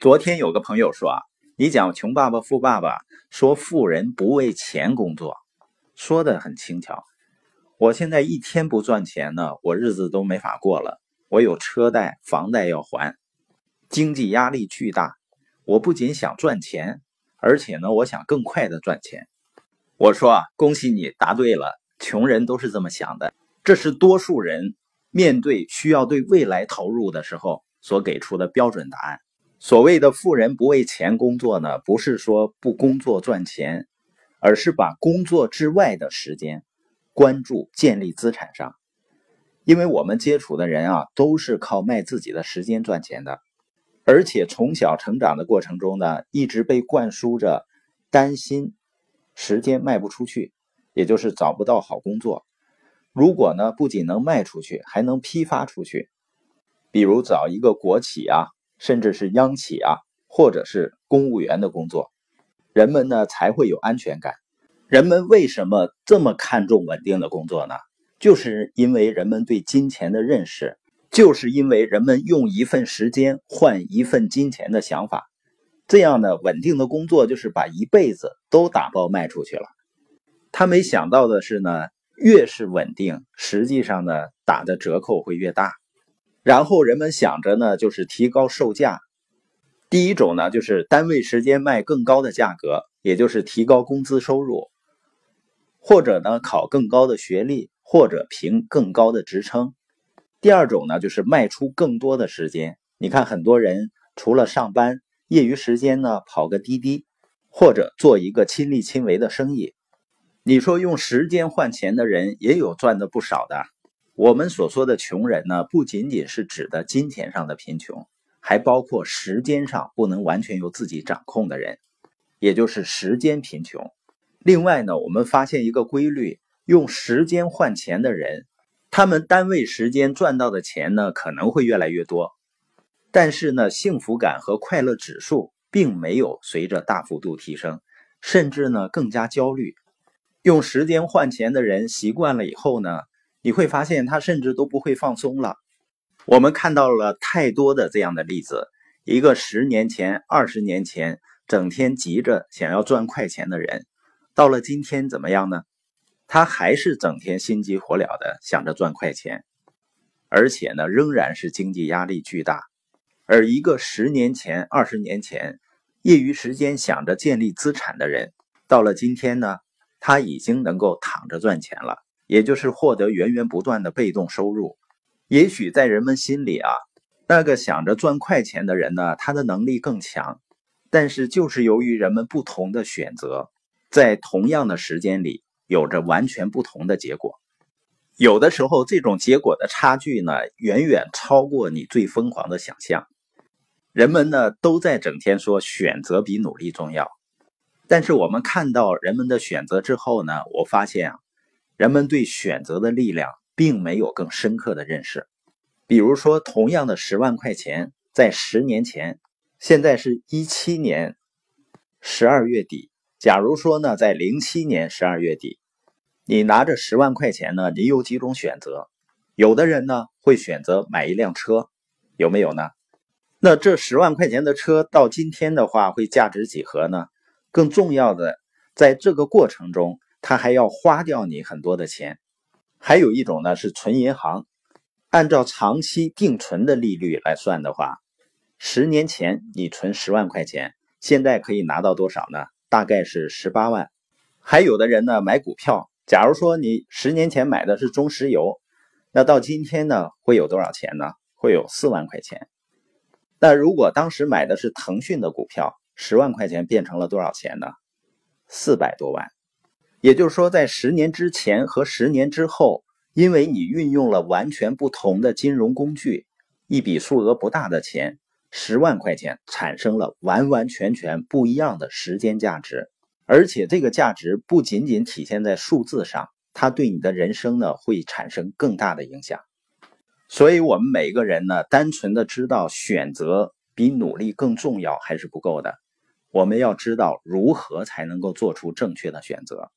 昨天有个朋友说啊，你讲《穷爸爸富爸爸》，说富人不为钱工作，说的很轻巧。我现在一天不赚钱呢，我日子都没法过了。我有车贷、房贷要还，经济压力巨大。我不仅想赚钱，而且呢，我想更快的赚钱。我说啊，恭喜你答对了，穷人都是这么想的。这是多数人面对需要对未来投入的时候所给出的标准答案。所谓的富人不为钱工作呢，不是说不工作赚钱，而是把工作之外的时间关注建立资产上。因为我们接触的人啊，都是靠卖自己的时间赚钱的，而且从小成长的过程中呢，一直被灌输着担心时间卖不出去，也就是找不到好工作。如果呢，不仅能卖出去，还能批发出去，比如找一个国企啊。甚至是央企啊，或者是公务员的工作，人们呢才会有安全感。人们为什么这么看重稳定的工作呢？就是因为人们对金钱的认识，就是因为人们用一份时间换一份金钱的想法。这样呢，稳定的工作就是把一辈子都打包卖出去了。他没想到的是呢，越是稳定，实际上呢打的折扣会越大。然后人们想着呢，就是提高售价。第一种呢，就是单位时间卖更高的价格，也就是提高工资收入；或者呢，考更高的学历，或者评更高的职称。第二种呢，就是卖出更多的时间。你看，很多人除了上班，业余时间呢，跑个滴滴，或者做一个亲力亲为的生意。你说用时间换钱的人，也有赚的不少的。我们所说的穷人呢，不仅仅是指的金钱上的贫穷，还包括时间上不能完全由自己掌控的人，也就是时间贫穷。另外呢，我们发现一个规律：用时间换钱的人，他们单位时间赚到的钱呢，可能会越来越多，但是呢，幸福感和快乐指数并没有随着大幅度提升，甚至呢更加焦虑。用时间换钱的人习惯了以后呢？你会发现，他甚至都不会放松了。我们看到了太多的这样的例子：一个十年前、二十年前整天急着想要赚快钱的人，到了今天怎么样呢？他还是整天心急火燎的想着赚快钱，而且呢，仍然是经济压力巨大。而一个十年前、二十年前业余时间想着建立资产的人，到了今天呢，他已经能够躺着赚钱了。也就是获得源源不断的被动收入。也许在人们心里啊，那个想着赚快钱的人呢，他的能力更强。但是就是由于人们不同的选择，在同样的时间里有着完全不同的结果。有的时候，这种结果的差距呢，远远超过你最疯狂的想象。人们呢，都在整天说选择比努力重要。但是我们看到人们的选择之后呢，我发现啊。人们对选择的力量并没有更深刻的认识。比如说，同样的十万块钱，在十年前，现在是一七年十二月底。假如说呢，在零七年十二月底，你拿着十万块钱呢，你有几种选择？有的人呢会选择买一辆车，有没有呢？那这十万块钱的车到今天的话，会价值几何呢？更重要的，在这个过程中。他还要花掉你很多的钱，还有一种呢是存银行，按照长期定存的利率来算的话，十年前你存十万块钱，现在可以拿到多少呢？大概是十八万。还有的人呢买股票，假如说你十年前买的是中石油，那到今天呢会有多少钱呢？会有四万块钱。那如果当时买的是腾讯的股票，十万块钱变成了多少钱呢？四百多万。也就是说，在十年之前和十年之后，因为你运用了完全不同的金融工具，一笔数额不大的钱，十万块钱产生了完完全全不一样的时间价值，而且这个价值不仅仅体现在数字上，它对你的人生呢会产生更大的影响。所以，我们每个人呢，单纯的知道选择比努力更重要还是不够的，我们要知道如何才能够做出正确的选择。